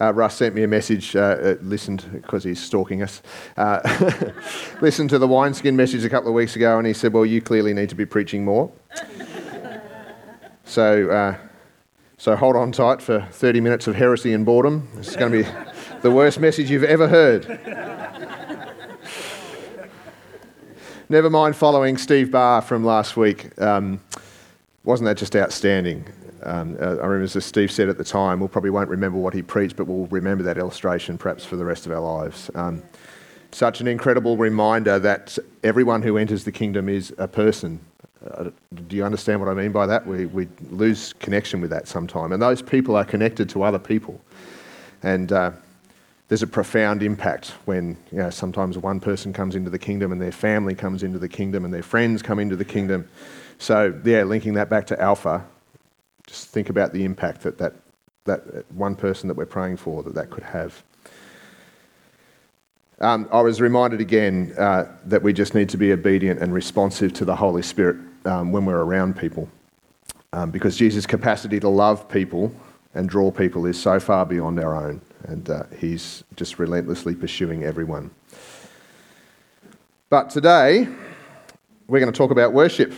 Uh, Russ sent me a message, uh, uh listened, because he's stalking us, uh, listened to the wineskin message a couple of weeks ago, and he said, Well, you clearly need to be preaching more. so, uh, so hold on tight for 30 minutes of heresy and boredom. This is going to be the worst message you've ever heard. Never mind following Steve Barr from last week. Um, wasn't that just outstanding? Um, uh, I remember, as Steve said at the time, we'll probably won't remember what he preached, but we'll remember that illustration perhaps for the rest of our lives. Um, such an incredible reminder that everyone who enters the kingdom is a person. Uh, do you understand what I mean by that? We, we lose connection with that sometime. And those people are connected to other people. And uh, there's a profound impact when you know, sometimes one person comes into the kingdom and their family comes into the kingdom and their friends come into the kingdom. So, yeah, linking that back to Alpha, just think about the impact that that, that one person that we're praying for that that could have. Um, I was reminded again uh, that we just need to be obedient and responsive to the Holy Spirit um, when we're around people. Um, because Jesus' capacity to love people and draw people is so far beyond our own, and uh, he's just relentlessly pursuing everyone. But today, we're going to talk about worship.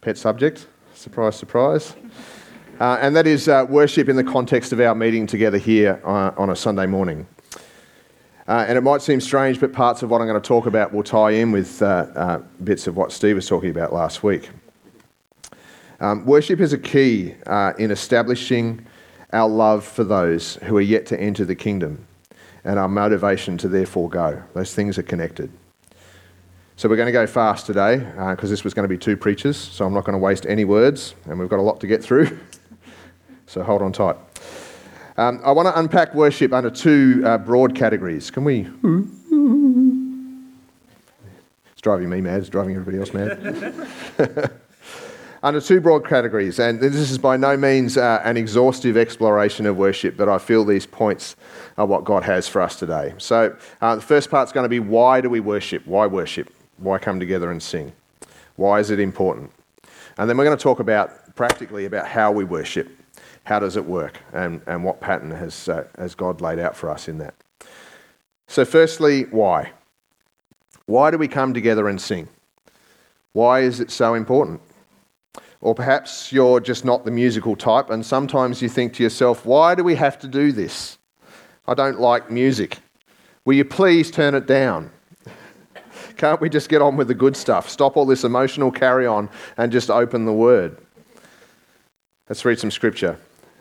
Pet subject, surprise, surprise. Uh, and that is uh, worship in the context of our meeting together here uh, on a Sunday morning. Uh, and it might seem strange, but parts of what I'm going to talk about will tie in with uh, uh, bits of what Steve was talking about last week. Um, worship is a key in establishing our love for those who are yet to enter the kingdom and our motivation to therefore go. Those things are connected. So we're going to go fast today because this was going to be two preachers, so I'm not going to waste any words, and we've got a lot to get through. So hold on tight. Um, I want to unpack worship under two uh, broad categories. Can we? It's driving me mad. It's driving everybody else mad. under two broad categories, and this is by no means uh, an exhaustive exploration of worship, but I feel these points are what God has for us today. So, uh, the first part's going to be why do we worship? Why worship? Why come together and sing? Why is it important? And then we're going to talk about practically about how we worship how does it work and, and what pattern has, uh, has God laid out for us in that? So, firstly, why? Why do we come together and sing? Why is it so important? Or perhaps you're just not the musical type, and sometimes you think to yourself, why do we have to do this? I don't like music. Will you please turn it down? Can't we just get on with the good stuff? Stop all this emotional carry on and just open the word. Let's read some scripture.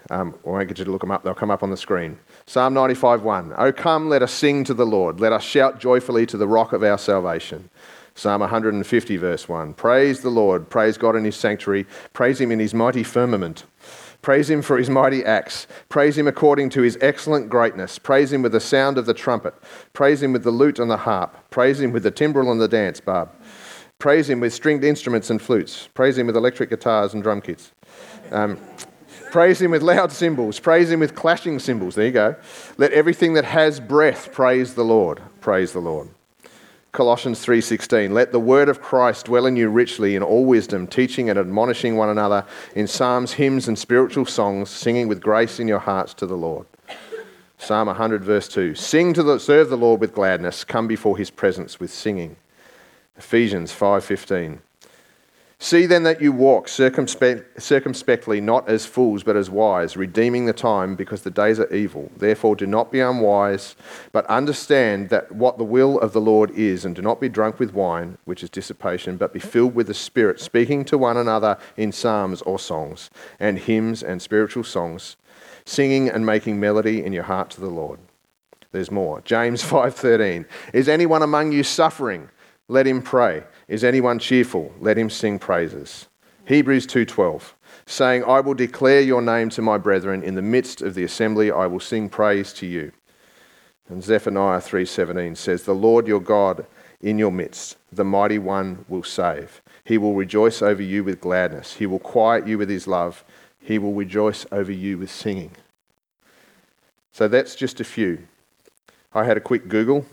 Um, I won't get you to look them up, they'll come up on the screen. Psalm 95 1. Oh, come, let us sing to the Lord. Let us shout joyfully to the rock of our salvation. Psalm 150, verse 1. Praise the Lord. Praise God in his sanctuary. Praise him in his mighty firmament. Praise him for his mighty acts. Praise him according to his excellent greatness. Praise him with the sound of the trumpet. Praise him with the lute and the harp. Praise him with the timbrel and the dance barb. Praise him with stringed instruments and flutes. Praise him with electric guitars and drum kits. Um, Praise him with loud cymbals. Praise him with clashing cymbals. There you go. Let everything that has breath praise the Lord. Praise the Lord. Colossians 3:16 Let the word of Christ dwell in you richly in all wisdom teaching and admonishing one another in psalms hymns and spiritual songs singing with grace in your hearts to the Lord. Psalm 100 verse 2 Sing to the serve the Lord with gladness come before his presence with singing. Ephesians 5:15 See then that you walk circumspect, circumspectly, not as fools, but as wise, redeeming the time, because the days are evil. Therefore, do not be unwise, but understand that what the will of the Lord is, and do not be drunk with wine, which is dissipation, but be filled with the Spirit, speaking to one another in psalms or songs, and hymns and spiritual songs, singing and making melody in your heart to the Lord. There's more. James 5:13. Is anyone among you suffering? Let him pray. Is anyone cheerful? Let him sing praises. Hebrews 2:12 saying, I will declare your name to my brethren in the midst of the assembly I will sing praise to you. And Zephaniah 3:17 says, The Lord your God in your midst, the mighty one will save. He will rejoice over you with gladness. He will quiet you with his love. He will rejoice over you with singing. So that's just a few. I had a quick Google.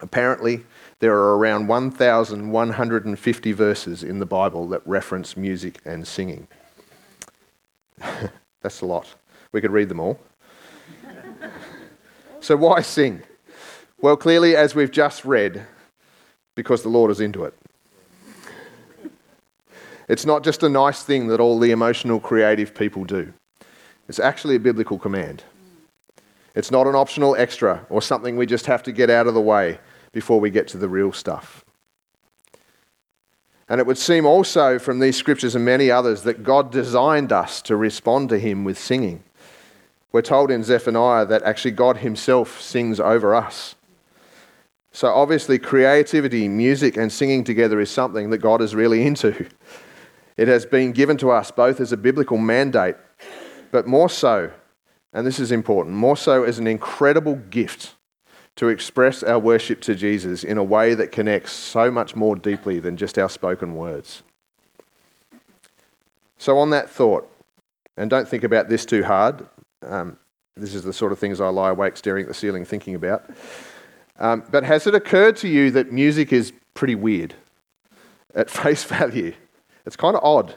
Apparently, there are around 1,150 verses in the Bible that reference music and singing. That's a lot. We could read them all. So, why sing? Well, clearly, as we've just read, because the Lord is into it. It's not just a nice thing that all the emotional, creative people do, it's actually a biblical command. It's not an optional extra or something we just have to get out of the way before we get to the real stuff. And it would seem also from these scriptures and many others that God designed us to respond to Him with singing. We're told in Zephaniah that actually God Himself sings over us. So obviously, creativity, music, and singing together is something that God is really into. It has been given to us both as a biblical mandate, but more so, and this is important, more so as an incredible gift to express our worship to Jesus in a way that connects so much more deeply than just our spoken words. So, on that thought, and don't think about this too hard, um, this is the sort of things I lie awake staring at the ceiling thinking about. Um, but has it occurred to you that music is pretty weird at face value? It's kind of odd.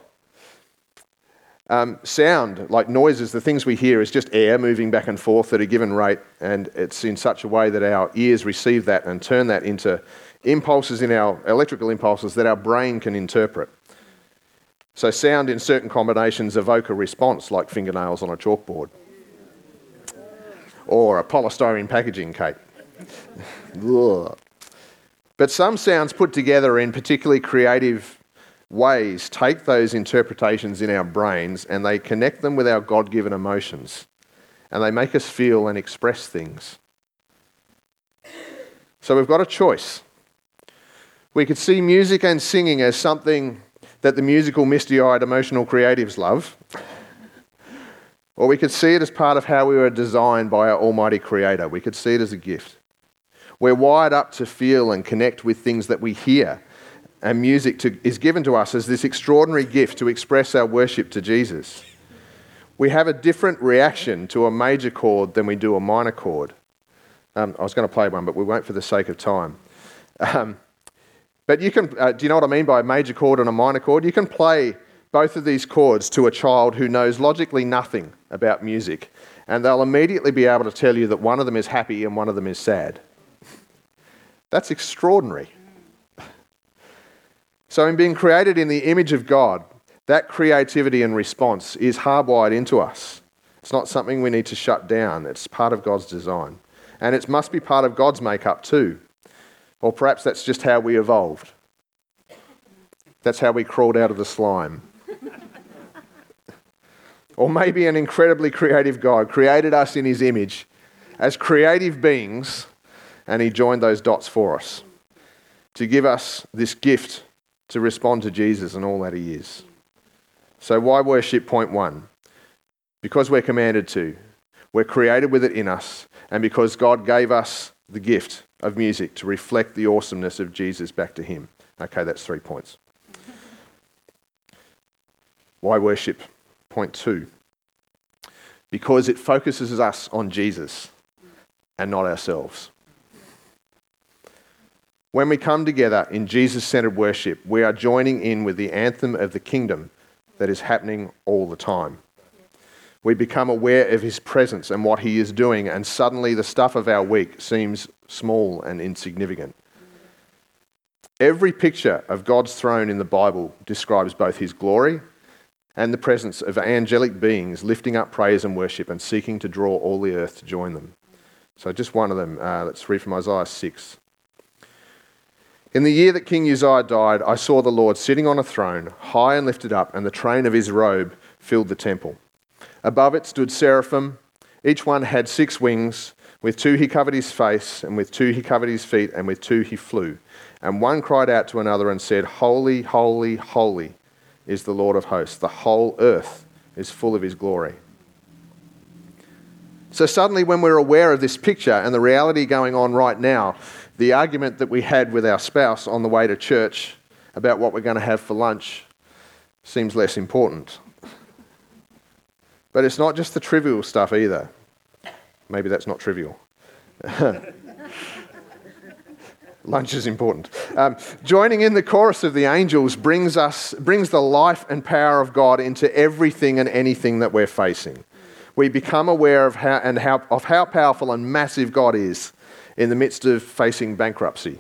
Um, sound, like noises, the things we hear, is just air moving back and forth at a given rate, and it's in such a way that our ears receive that and turn that into impulses in our electrical impulses that our brain can interpret. So, sound in certain combinations evoke a response, like fingernails on a chalkboard or a polystyrene packaging cake. but some sounds put together in particularly creative ways take those interpretations in our brains and they connect them with our God given emotions and they make us feel and express things. So we've got a choice. We could see music and singing as something that the musical, misty eyed, emotional creatives love. or we could see it as part of how we were designed by our Almighty Creator. We could see it as a gift. We're wired up to feel and connect with things that we hear and music to, is given to us as this extraordinary gift to express our worship to Jesus. We have a different reaction to a major chord than we do a minor chord. Um, I was going to play one, but we won't for the sake of time. Um, but you can, uh, do you know what I mean by a major chord and a minor chord? You can play both of these chords to a child who knows logically nothing about music, and they'll immediately be able to tell you that one of them is happy and one of them is sad. That's extraordinary. So, in being created in the image of God, that creativity and response is hardwired into us. It's not something we need to shut down, it's part of God's design. And it must be part of God's makeup too. Or perhaps that's just how we evolved. That's how we crawled out of the slime. or maybe an incredibly creative God created us in his image as creative beings, and he joined those dots for us to give us this gift to respond to Jesus and all that he is. So, why worship? Point one. Because we're commanded to. We're created with it in us, and because God gave us the gift of music to reflect the awesomeness of Jesus back to him. Okay, that's three points. Why worship? Point two. Because it focuses us on Jesus and not ourselves. When we come together in Jesus centered worship, we are joining in with the anthem of the kingdom that is happening all the time. We become aware of his presence and what he is doing, and suddenly the stuff of our week seems small and insignificant. Every picture of God's throne in the Bible describes both his glory and the presence of angelic beings lifting up praise and worship and seeking to draw all the earth to join them. So, just one of them, uh, let's read from Isaiah 6. In the year that King Uzziah died, I saw the Lord sitting on a throne, high and lifted up, and the train of his robe filled the temple. Above it stood seraphim. Each one had six wings. With two he covered his face, and with two he covered his feet, and with two he flew. And one cried out to another and said, Holy, holy, holy is the Lord of hosts. The whole earth is full of his glory. So suddenly, when we're aware of this picture and the reality going on right now, the argument that we had with our spouse on the way to church about what we're going to have for lunch seems less important. But it's not just the trivial stuff either. Maybe that's not trivial. Lunch is important. Um, joining in the chorus of the angels brings us brings the life and power of God into everything and anything that we're facing. we become aware of how, and how, of how powerful and massive God is in the midst of facing bankruptcy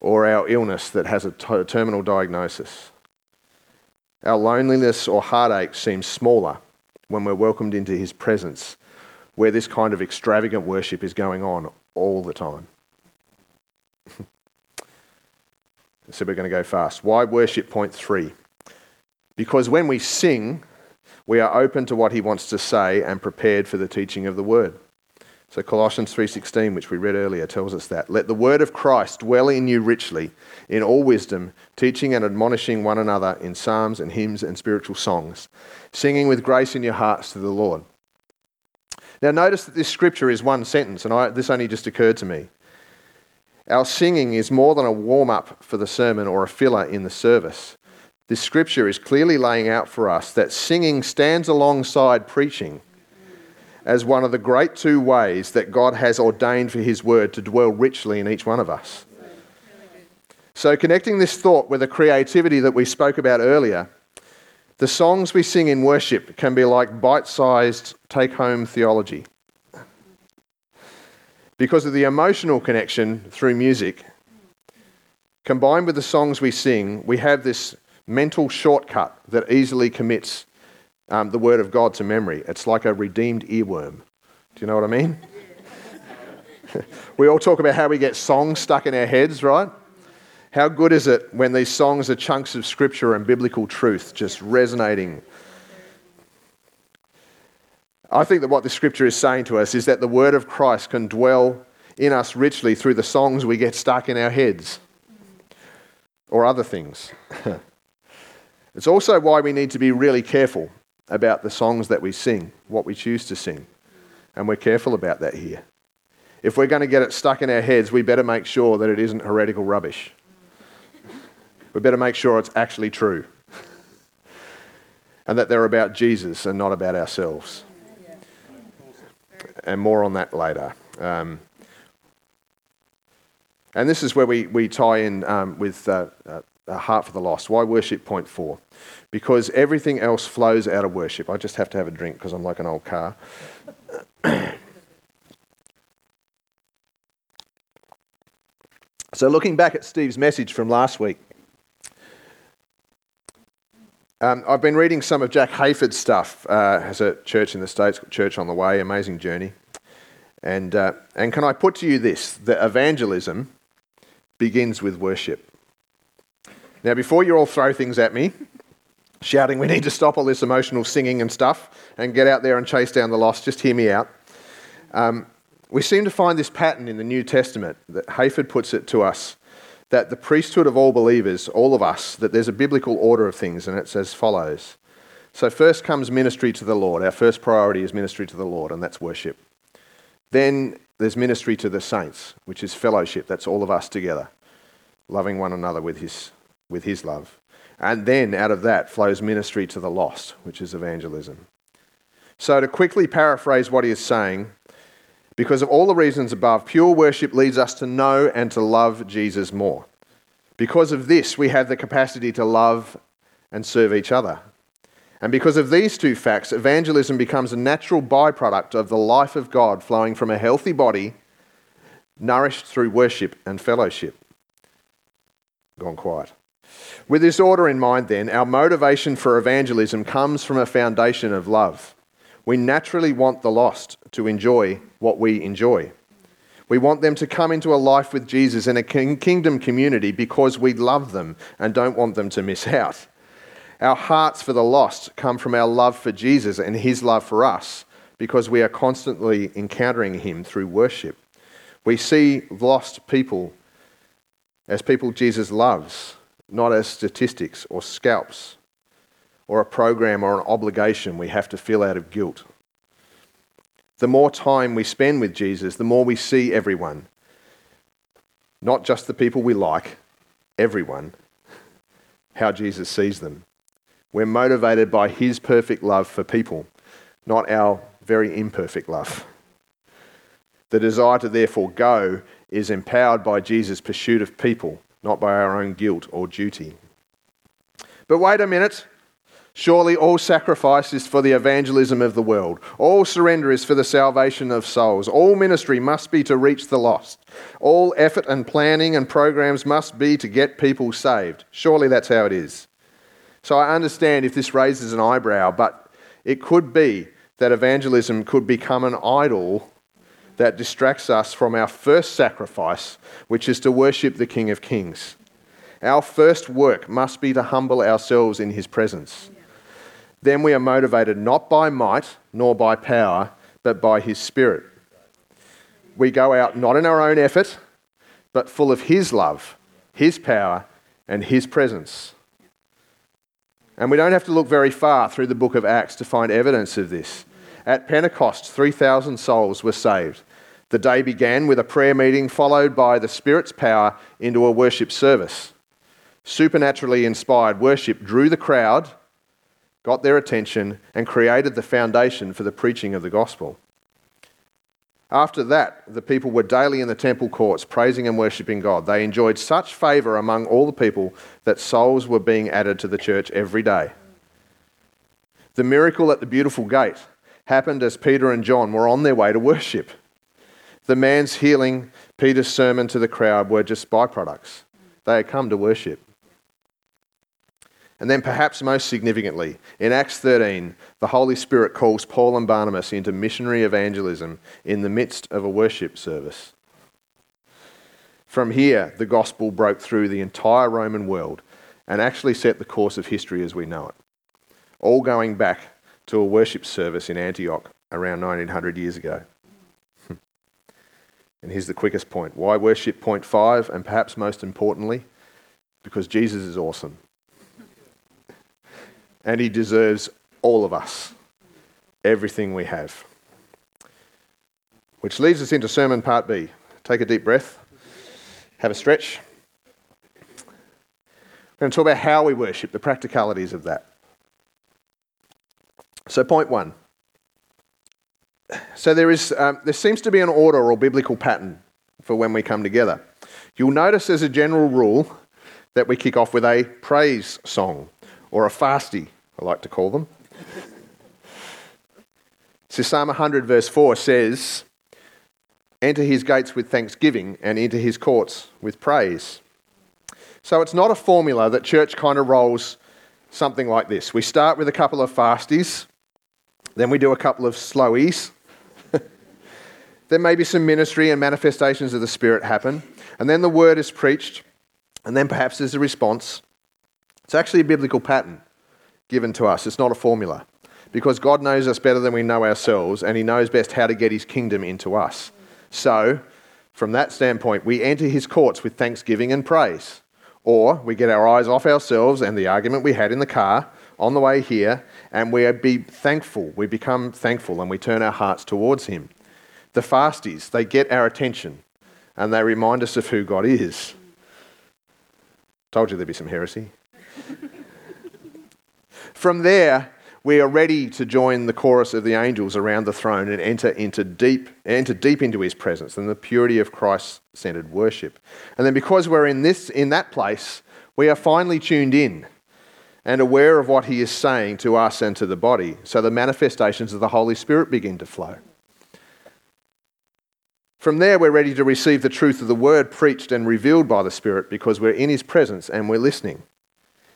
or our illness that has a terminal diagnosis. Our loneliness or heartache seems smaller when we're welcomed into His presence, where this kind of extravagant worship is going on all the time. so we're going to go fast. Why worship? Point three. Because when we sing, we are open to what He wants to say and prepared for the teaching of the Word. So Colossians 3:16 which we read earlier tells us that let the word of Christ dwell in you richly in all wisdom teaching and admonishing one another in psalms and hymns and spiritual songs singing with grace in your hearts to the Lord. Now notice that this scripture is one sentence and I, this only just occurred to me. Our singing is more than a warm up for the sermon or a filler in the service. This scripture is clearly laying out for us that singing stands alongside preaching as one of the great two ways that God has ordained for His word to dwell richly in each one of us. So, connecting this thought with the creativity that we spoke about earlier, the songs we sing in worship can be like bite sized take home theology. Because of the emotional connection through music, combined with the songs we sing, we have this mental shortcut that easily commits um, the Word of God to memory. It's like a redeemed earworm. Do you know what I mean? we all talk about how we get songs stuck in our heads, right? How good is it when these songs are chunks of scripture and biblical truth just resonating? I think that what the scripture is saying to us is that the word of Christ can dwell in us richly through the songs we get stuck in our heads or other things. it's also why we need to be really careful about the songs that we sing, what we choose to sing. And we're careful about that here. If we're going to get it stuck in our heads, we better make sure that it isn't heretical rubbish. We better make sure it's actually true. and that they're about Jesus and not about ourselves. And more on that later. Um, and this is where we, we tie in um, with uh, uh, a heart for the lost. Why worship? Point four. Because everything else flows out of worship. I just have to have a drink because I'm like an old car. so, looking back at Steve's message from last week, um, I've been reading some of Jack Hayford's stuff uh, as a church in the States, Church on the Way, amazing journey. And, uh, and can I put to you this that evangelism begins with worship. Now, before you all throw things at me, shouting, we need to stop all this emotional singing and stuff and get out there and chase down the lost, just hear me out. Um, we seem to find this pattern in the New Testament that Hayford puts it to us that the priesthood of all believers, all of us, that there's a biblical order of things, and it's as follows. So, first comes ministry to the Lord. Our first priority is ministry to the Lord, and that's worship. Then there's ministry to the saints, which is fellowship. That's all of us together, loving one another with His with his love. And then out of that flows ministry to the lost, which is evangelism. So, to quickly paraphrase what he is saying, because of all the reasons above, pure worship leads us to know and to love Jesus more. Because of this, we have the capacity to love and serve each other. And because of these two facts, evangelism becomes a natural byproduct of the life of God flowing from a healthy body, nourished through worship and fellowship. Gone quiet. With this order in mind, then, our motivation for evangelism comes from a foundation of love. We naturally want the lost to enjoy what we enjoy. We want them to come into a life with Jesus in a kingdom community because we love them and don't want them to miss out. Our hearts for the lost come from our love for Jesus and his love for us because we are constantly encountering him through worship. We see lost people as people Jesus loves not as statistics or scalps or a program or an obligation we have to fill out of guilt. The more time we spend with Jesus, the more we see everyone, not just the people we like, everyone, how Jesus sees them. We're motivated by his perfect love for people, not our very imperfect love. The desire to therefore go is empowered by Jesus' pursuit of people not by our own guilt or duty. But wait a minute. Surely all sacrifice is for the evangelism of the world. All surrender is for the salvation of souls. All ministry must be to reach the lost. All effort and planning and programs must be to get people saved. Surely that's how it is. So I understand if this raises an eyebrow, but it could be that evangelism could become an idol that distracts us from our first sacrifice, which is to worship the King of Kings. Our first work must be to humble ourselves in his presence then we are motivated not by might nor by power, but by His Spirit. We go out not in our own effort, but full of His love, His power, and His presence. And we don't have to look very far through the book of Acts to find evidence of this. At Pentecost, 3,000 souls were saved. The day began with a prayer meeting, followed by the Spirit's power into a worship service. Supernaturally inspired worship drew the crowd got their attention, and created the foundation for the preaching of the gospel. After that, the people were daily in the temple courts praising and worshipping God. They enjoyed such favour among all the people that souls were being added to the church every day. The miracle at the beautiful gate happened as Peter and John were on their way to worship. The man's healing, Peter's sermon to the crowd were just byproducts. They had come to worship. And then, perhaps most significantly, in Acts 13, the Holy Spirit calls Paul and Barnabas into missionary evangelism in the midst of a worship service. From here, the gospel broke through the entire Roman world and actually set the course of history as we know it, all going back to a worship service in Antioch around 1900 years ago. And here's the quickest point why worship? Point five, and perhaps most importantly, because Jesus is awesome and He deserves all of us, everything we have. Which leads us into sermon part B. Take a deep breath, have a stretch. We're going to talk about how we worship, the practicalities of that. So, point one. So, there, is, um, there seems to be an order or biblical pattern for when we come together. You'll notice as a general rule that we kick off with a praise song or a fasty I like to call them. so Psalm 100, verse 4 says, Enter his gates with thanksgiving and into his courts with praise. So it's not a formula that church kind of rolls something like this. We start with a couple of fasties, then we do a couple of slowies. Then maybe some ministry and manifestations of the Spirit happen, and then the word is preached, and then perhaps there's a response. It's actually a biblical pattern given to us. It's not a formula. Because God knows us better than we know ourselves, and He knows best how to get His kingdom into us. So, from that standpoint, we enter His courts with thanksgiving and praise. Or we get our eyes off ourselves and the argument we had in the car on the way here, and we be thankful. We become thankful and we turn our hearts towards Him. The fasties, they get our attention and they remind us of who God is. Told you there'd be some heresy. From there, we are ready to join the chorus of the angels around the throne and enter into deep, enter deep into his presence and the purity of Christ-centered worship. And then because we're in this in that place, we are finally tuned in and aware of what he is saying to us and to the body. So the manifestations of the Holy Spirit begin to flow. From there, we're ready to receive the truth of the word preached and revealed by the Spirit because we're in his presence and we're listening.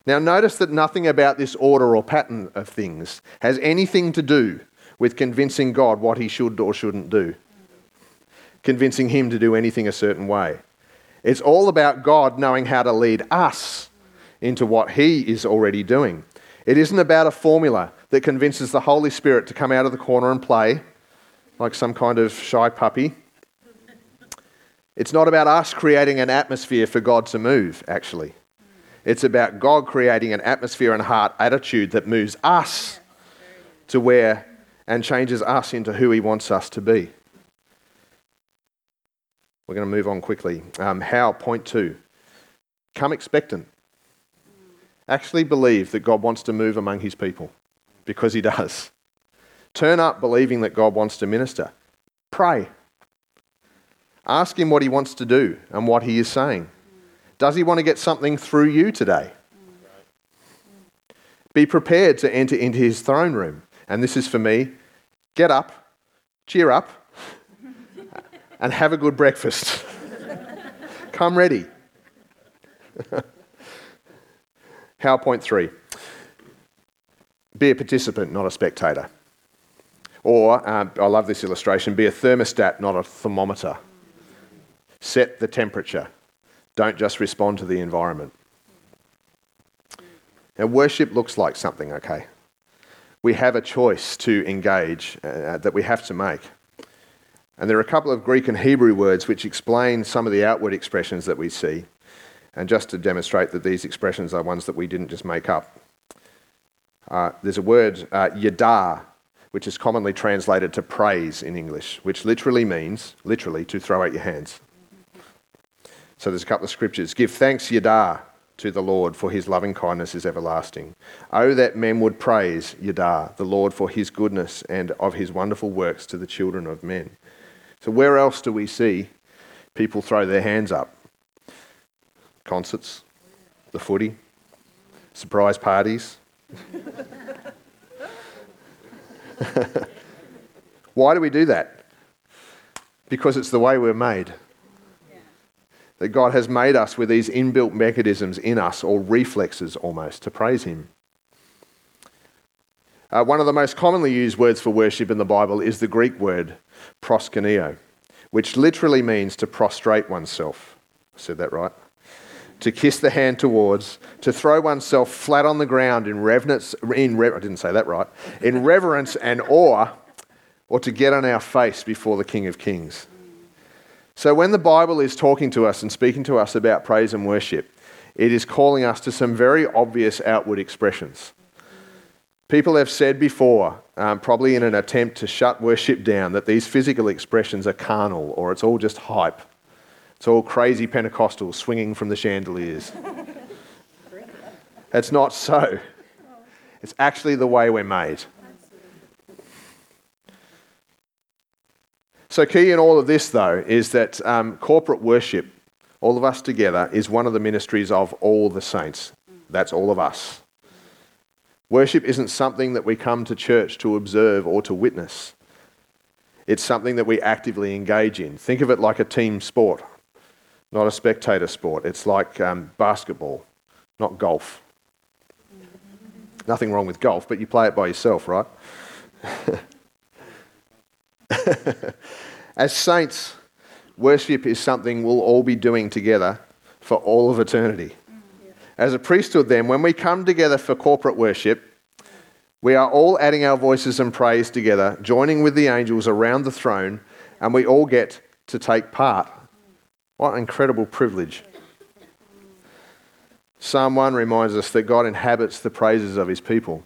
Now, notice that nothing about this order or pattern of things has anything to do with convincing God what he should or shouldn't do, convincing him to do anything a certain way. It's all about God knowing how to lead us into what he is already doing. It isn't about a formula that convinces the Holy Spirit to come out of the corner and play like some kind of shy puppy. It's not about us creating an atmosphere for God to move, actually. It's about God creating an atmosphere and heart attitude that moves us to where and changes us into who He wants us to be. We're going to move on quickly. Um, how? Point two. Come expectant. Actually believe that God wants to move among His people because He does. Turn up believing that God wants to minister. Pray. Ask Him what He wants to do and what He is saying. Does he want to get something through you today? Be prepared to enter into his throne room. And this is for me get up, cheer up, and have a good breakfast. Come ready. How point three be a participant, not a spectator. Or, uh, I love this illustration, be a thermostat, not a thermometer. Set the temperature. Don't just respond to the environment. Now, worship looks like something, okay? We have a choice to engage uh, that we have to make. And there are a couple of Greek and Hebrew words which explain some of the outward expressions that we see. And just to demonstrate that these expressions are ones that we didn't just make up, uh, there's a word, uh, yada, which is commonly translated to praise in English, which literally means, literally, to throw out your hands. So there's a couple of scriptures. Give thanks, yada, to the Lord, for his loving kindness is everlasting. Oh, that men would praise yada, the Lord, for his goodness and of his wonderful works to the children of men. So, where else do we see people throw their hands up? Concerts, the footy, surprise parties. Why do we do that? Because it's the way we're made. That God has made us with these inbuilt mechanisms in us, or reflexes almost, to praise Him. Uh, one of the most commonly used words for worship in the Bible is the Greek word proskuneo, which literally means to prostrate oneself. I said that right? To kiss the hand towards, to throw oneself flat on the ground in reverence, in re- I didn't say that right, in reverence and awe, or to get on our face before the King of Kings. So when the Bible is talking to us and speaking to us about praise and worship, it is calling us to some very obvious outward expressions. People have said before, um, probably in an attempt to shut worship down, that these physical expressions are carnal or it's all just hype. It's all crazy Pentecostals swinging from the chandeliers. It's not so. It's actually the way we're made. So, key in all of this, though, is that um, corporate worship, all of us together, is one of the ministries of all the saints. That's all of us. Worship isn't something that we come to church to observe or to witness. It's something that we actively engage in. Think of it like a team sport, not a spectator sport. It's like um, basketball, not golf. Nothing wrong with golf, but you play it by yourself, right? As saints, worship is something we'll all be doing together for all of eternity. Mm, As a priesthood, then, when we come together for corporate worship, we are all adding our voices and praise together, joining with the angels around the throne, and we all get to take part. What an incredible privilege. Psalm 1 reminds us that God inhabits the praises of his people.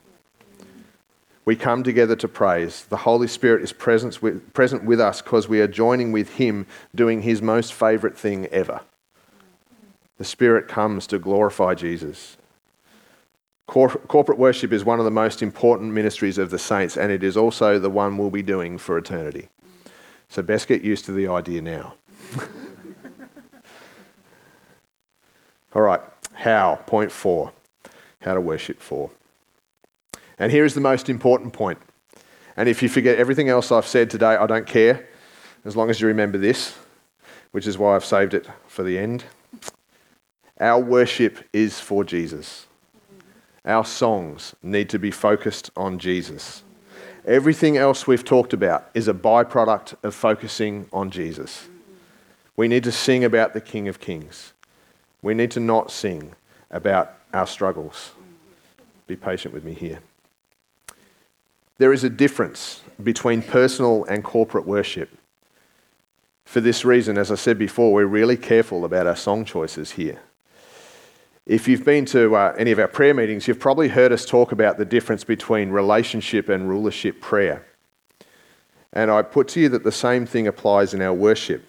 We come together to praise. The Holy Spirit is present with, present with us because we are joining with him doing his most favourite thing ever the Spirit comes to glorify Jesus. Cor- corporate worship is one of the most important ministries of the saints, and it is also the one we'll be doing for eternity. So, best get used to the idea now. All right, how? Point four. How to worship for. And here is the most important point. And if you forget everything else I've said today, I don't care, as long as you remember this, which is why I've saved it for the end. Our worship is for Jesus. Our songs need to be focused on Jesus. Everything else we've talked about is a byproduct of focusing on Jesus. We need to sing about the King of Kings. We need to not sing about our struggles. Be patient with me here. There is a difference between personal and corporate worship. For this reason, as I said before, we're really careful about our song choices here. If you've been to uh, any of our prayer meetings, you've probably heard us talk about the difference between relationship and rulership prayer. And I put to you that the same thing applies in our worship.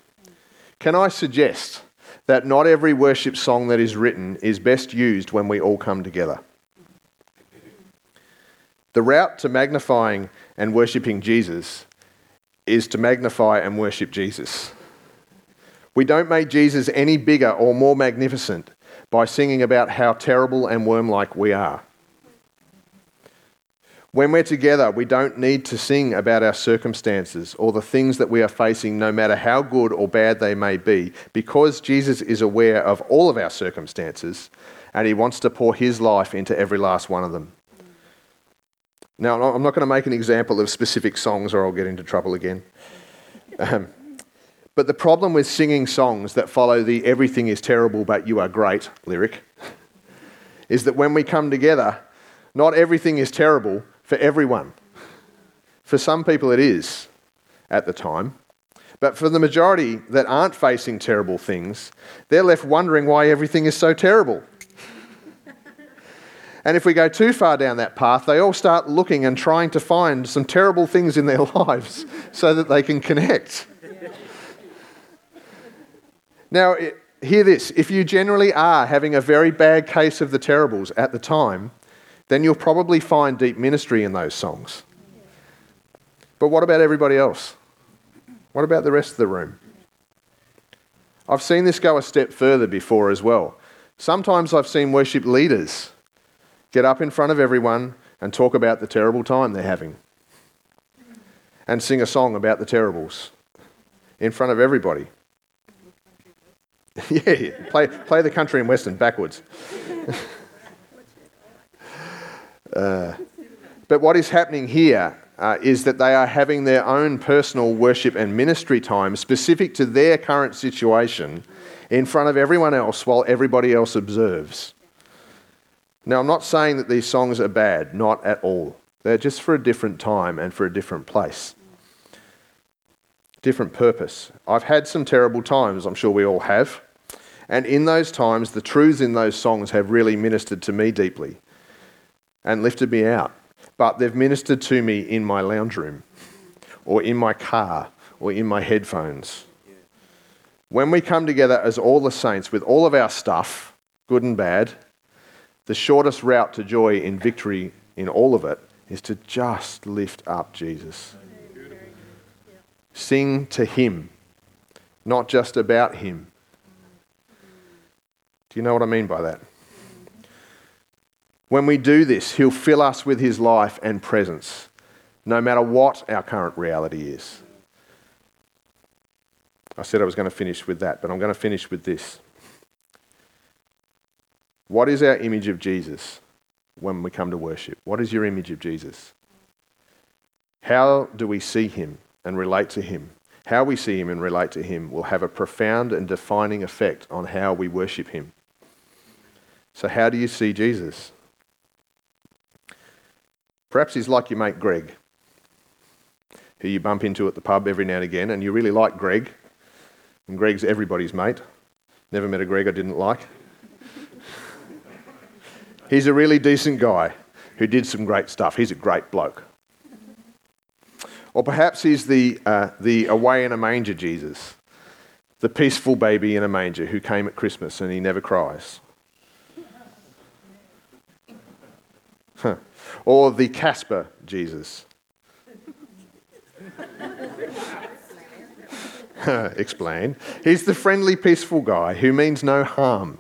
Can I suggest that not every worship song that is written is best used when we all come together? The route to magnifying and worshipping Jesus is to magnify and worship Jesus. We don't make Jesus any bigger or more magnificent by singing about how terrible and worm like we are. When we're together, we don't need to sing about our circumstances or the things that we are facing, no matter how good or bad they may be, because Jesus is aware of all of our circumstances and he wants to pour his life into every last one of them. Now, I'm not going to make an example of specific songs or I'll get into trouble again. Um, but the problem with singing songs that follow the everything is terrible but you are great lyric is that when we come together, not everything is terrible for everyone. For some people, it is at the time. But for the majority that aren't facing terrible things, they're left wondering why everything is so terrible. And if we go too far down that path, they all start looking and trying to find some terrible things in their lives so that they can connect. Now, hear this if you generally are having a very bad case of the terribles at the time, then you'll probably find deep ministry in those songs. But what about everybody else? What about the rest of the room? I've seen this go a step further before as well. Sometimes I've seen worship leaders get up in front of everyone and talk about the terrible time they're having and sing a song about the terribles in front of everybody. yeah, play, play the country and western backwards. uh, but what is happening here uh, is that they are having their own personal worship and ministry time specific to their current situation in front of everyone else while everybody else observes. Now, I'm not saying that these songs are bad, not at all. They're just for a different time and for a different place different purpose. I've had some terrible times, I'm sure we all have. And in those times, the truths in those songs have really ministered to me deeply and lifted me out. But they've ministered to me in my lounge room or in my car or in my headphones. When we come together as all the saints with all of our stuff, good and bad, the shortest route to joy in victory in all of it is to just lift up Jesus. Sing to Him, not just about Him. Do you know what I mean by that? When we do this, He'll fill us with His life and presence, no matter what our current reality is. I said I was going to finish with that, but I'm going to finish with this. What is our image of Jesus when we come to worship? What is your image of Jesus? How do we see him? and relate to Him. How we see Him and relate to Him will have a profound and defining effect on how we worship Him. So, how do you see Jesus? Perhaps He's like your mate Greg, who you bump into at the pub every now and again, and you really like Greg, and Greg's everybody's mate. Never met a Greg I didn't like. He's a really decent guy who did some great stuff. He's a great bloke. Or perhaps he's the, uh, the away in a manger Jesus, the peaceful baby in a manger who came at Christmas and he never cries. Huh. Or the Casper Jesus. Explain. He's the friendly, peaceful guy who means no harm,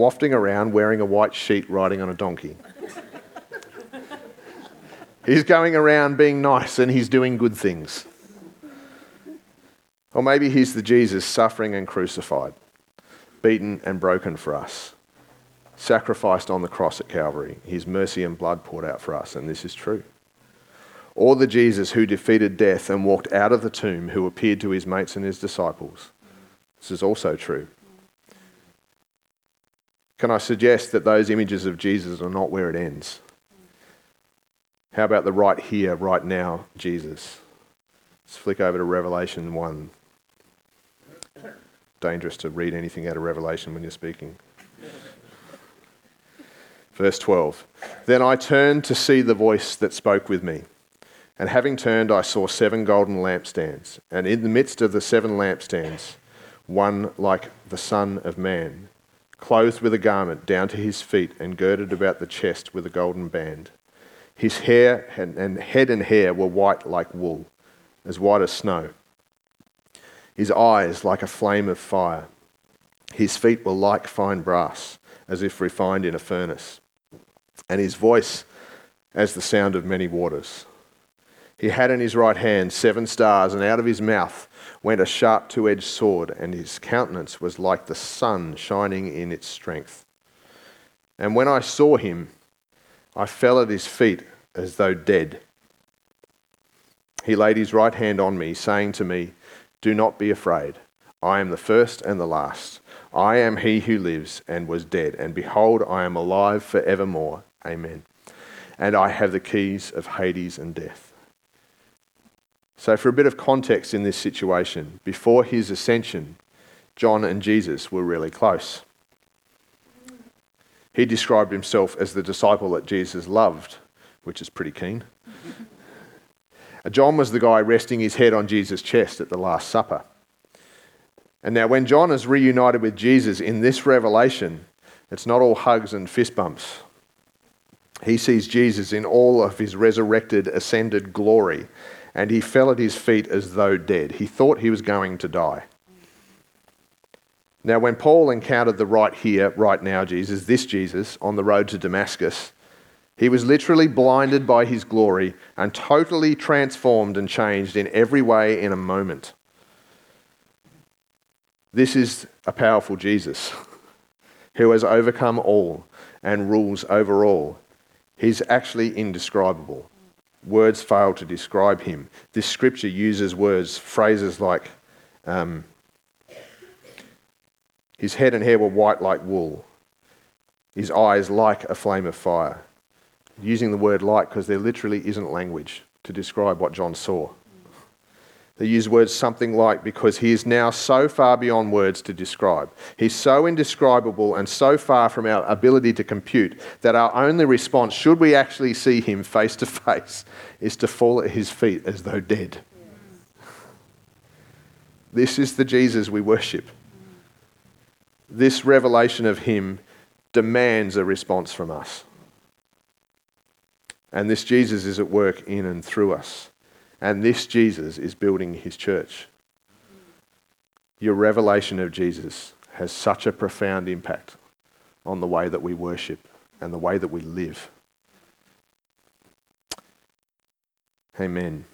wafting around wearing a white sheet riding on a donkey. He's going around being nice and he's doing good things. Or maybe he's the Jesus suffering and crucified, beaten and broken for us, sacrificed on the cross at Calvary, his mercy and blood poured out for us, and this is true. Or the Jesus who defeated death and walked out of the tomb, who appeared to his mates and his disciples. This is also true. Can I suggest that those images of Jesus are not where it ends? How about the right here, right now, Jesus? Let's flick over to Revelation 1. Dangerous to read anything out of Revelation when you're speaking. Verse 12 Then I turned to see the voice that spoke with me. And having turned, I saw seven golden lampstands. And in the midst of the seven lampstands, one like the Son of Man, clothed with a garment down to his feet and girded about the chest with a golden band. His hair and, head and hair were white like wool, as white as snow. His eyes like a flame of fire. His feet were like fine brass, as if refined in a furnace. And his voice as the sound of many waters. He had in his right hand seven stars, and out of his mouth went a sharp two edged sword, and his countenance was like the sun shining in its strength. And when I saw him, I fell at his feet as though dead. He laid his right hand on me, saying to me, Do not be afraid. I am the first and the last. I am he who lives and was dead, and behold, I am alive for evermore. Amen. And I have the keys of Hades and death. So, for a bit of context in this situation, before his ascension, John and Jesus were really close. He described himself as the disciple that Jesus loved, which is pretty keen. John was the guy resting his head on Jesus' chest at the Last Supper. And now, when John is reunited with Jesus in this revelation, it's not all hugs and fist bumps. He sees Jesus in all of his resurrected, ascended glory, and he fell at his feet as though dead. He thought he was going to die. Now, when Paul encountered the right here, right now Jesus, this Jesus, on the road to Damascus, he was literally blinded by his glory and totally transformed and changed in every way in a moment. This is a powerful Jesus who has overcome all and rules over all. He's actually indescribable. Words fail to describe him. This scripture uses words, phrases like um, his head and hair were white like wool, his eyes like a flame of fire. Using the word like because there literally isn't language to describe what John saw. They use words something like because he is now so far beyond words to describe. He's so indescribable and so far from our ability to compute that our only response, should we actually see him face to face, is to fall at his feet as though dead. This is the Jesus we worship. This revelation of him demands a response from us. And this Jesus is at work in and through us. And this Jesus is building his church. Your revelation of Jesus has such a profound impact on the way that we worship and the way that we live. Amen.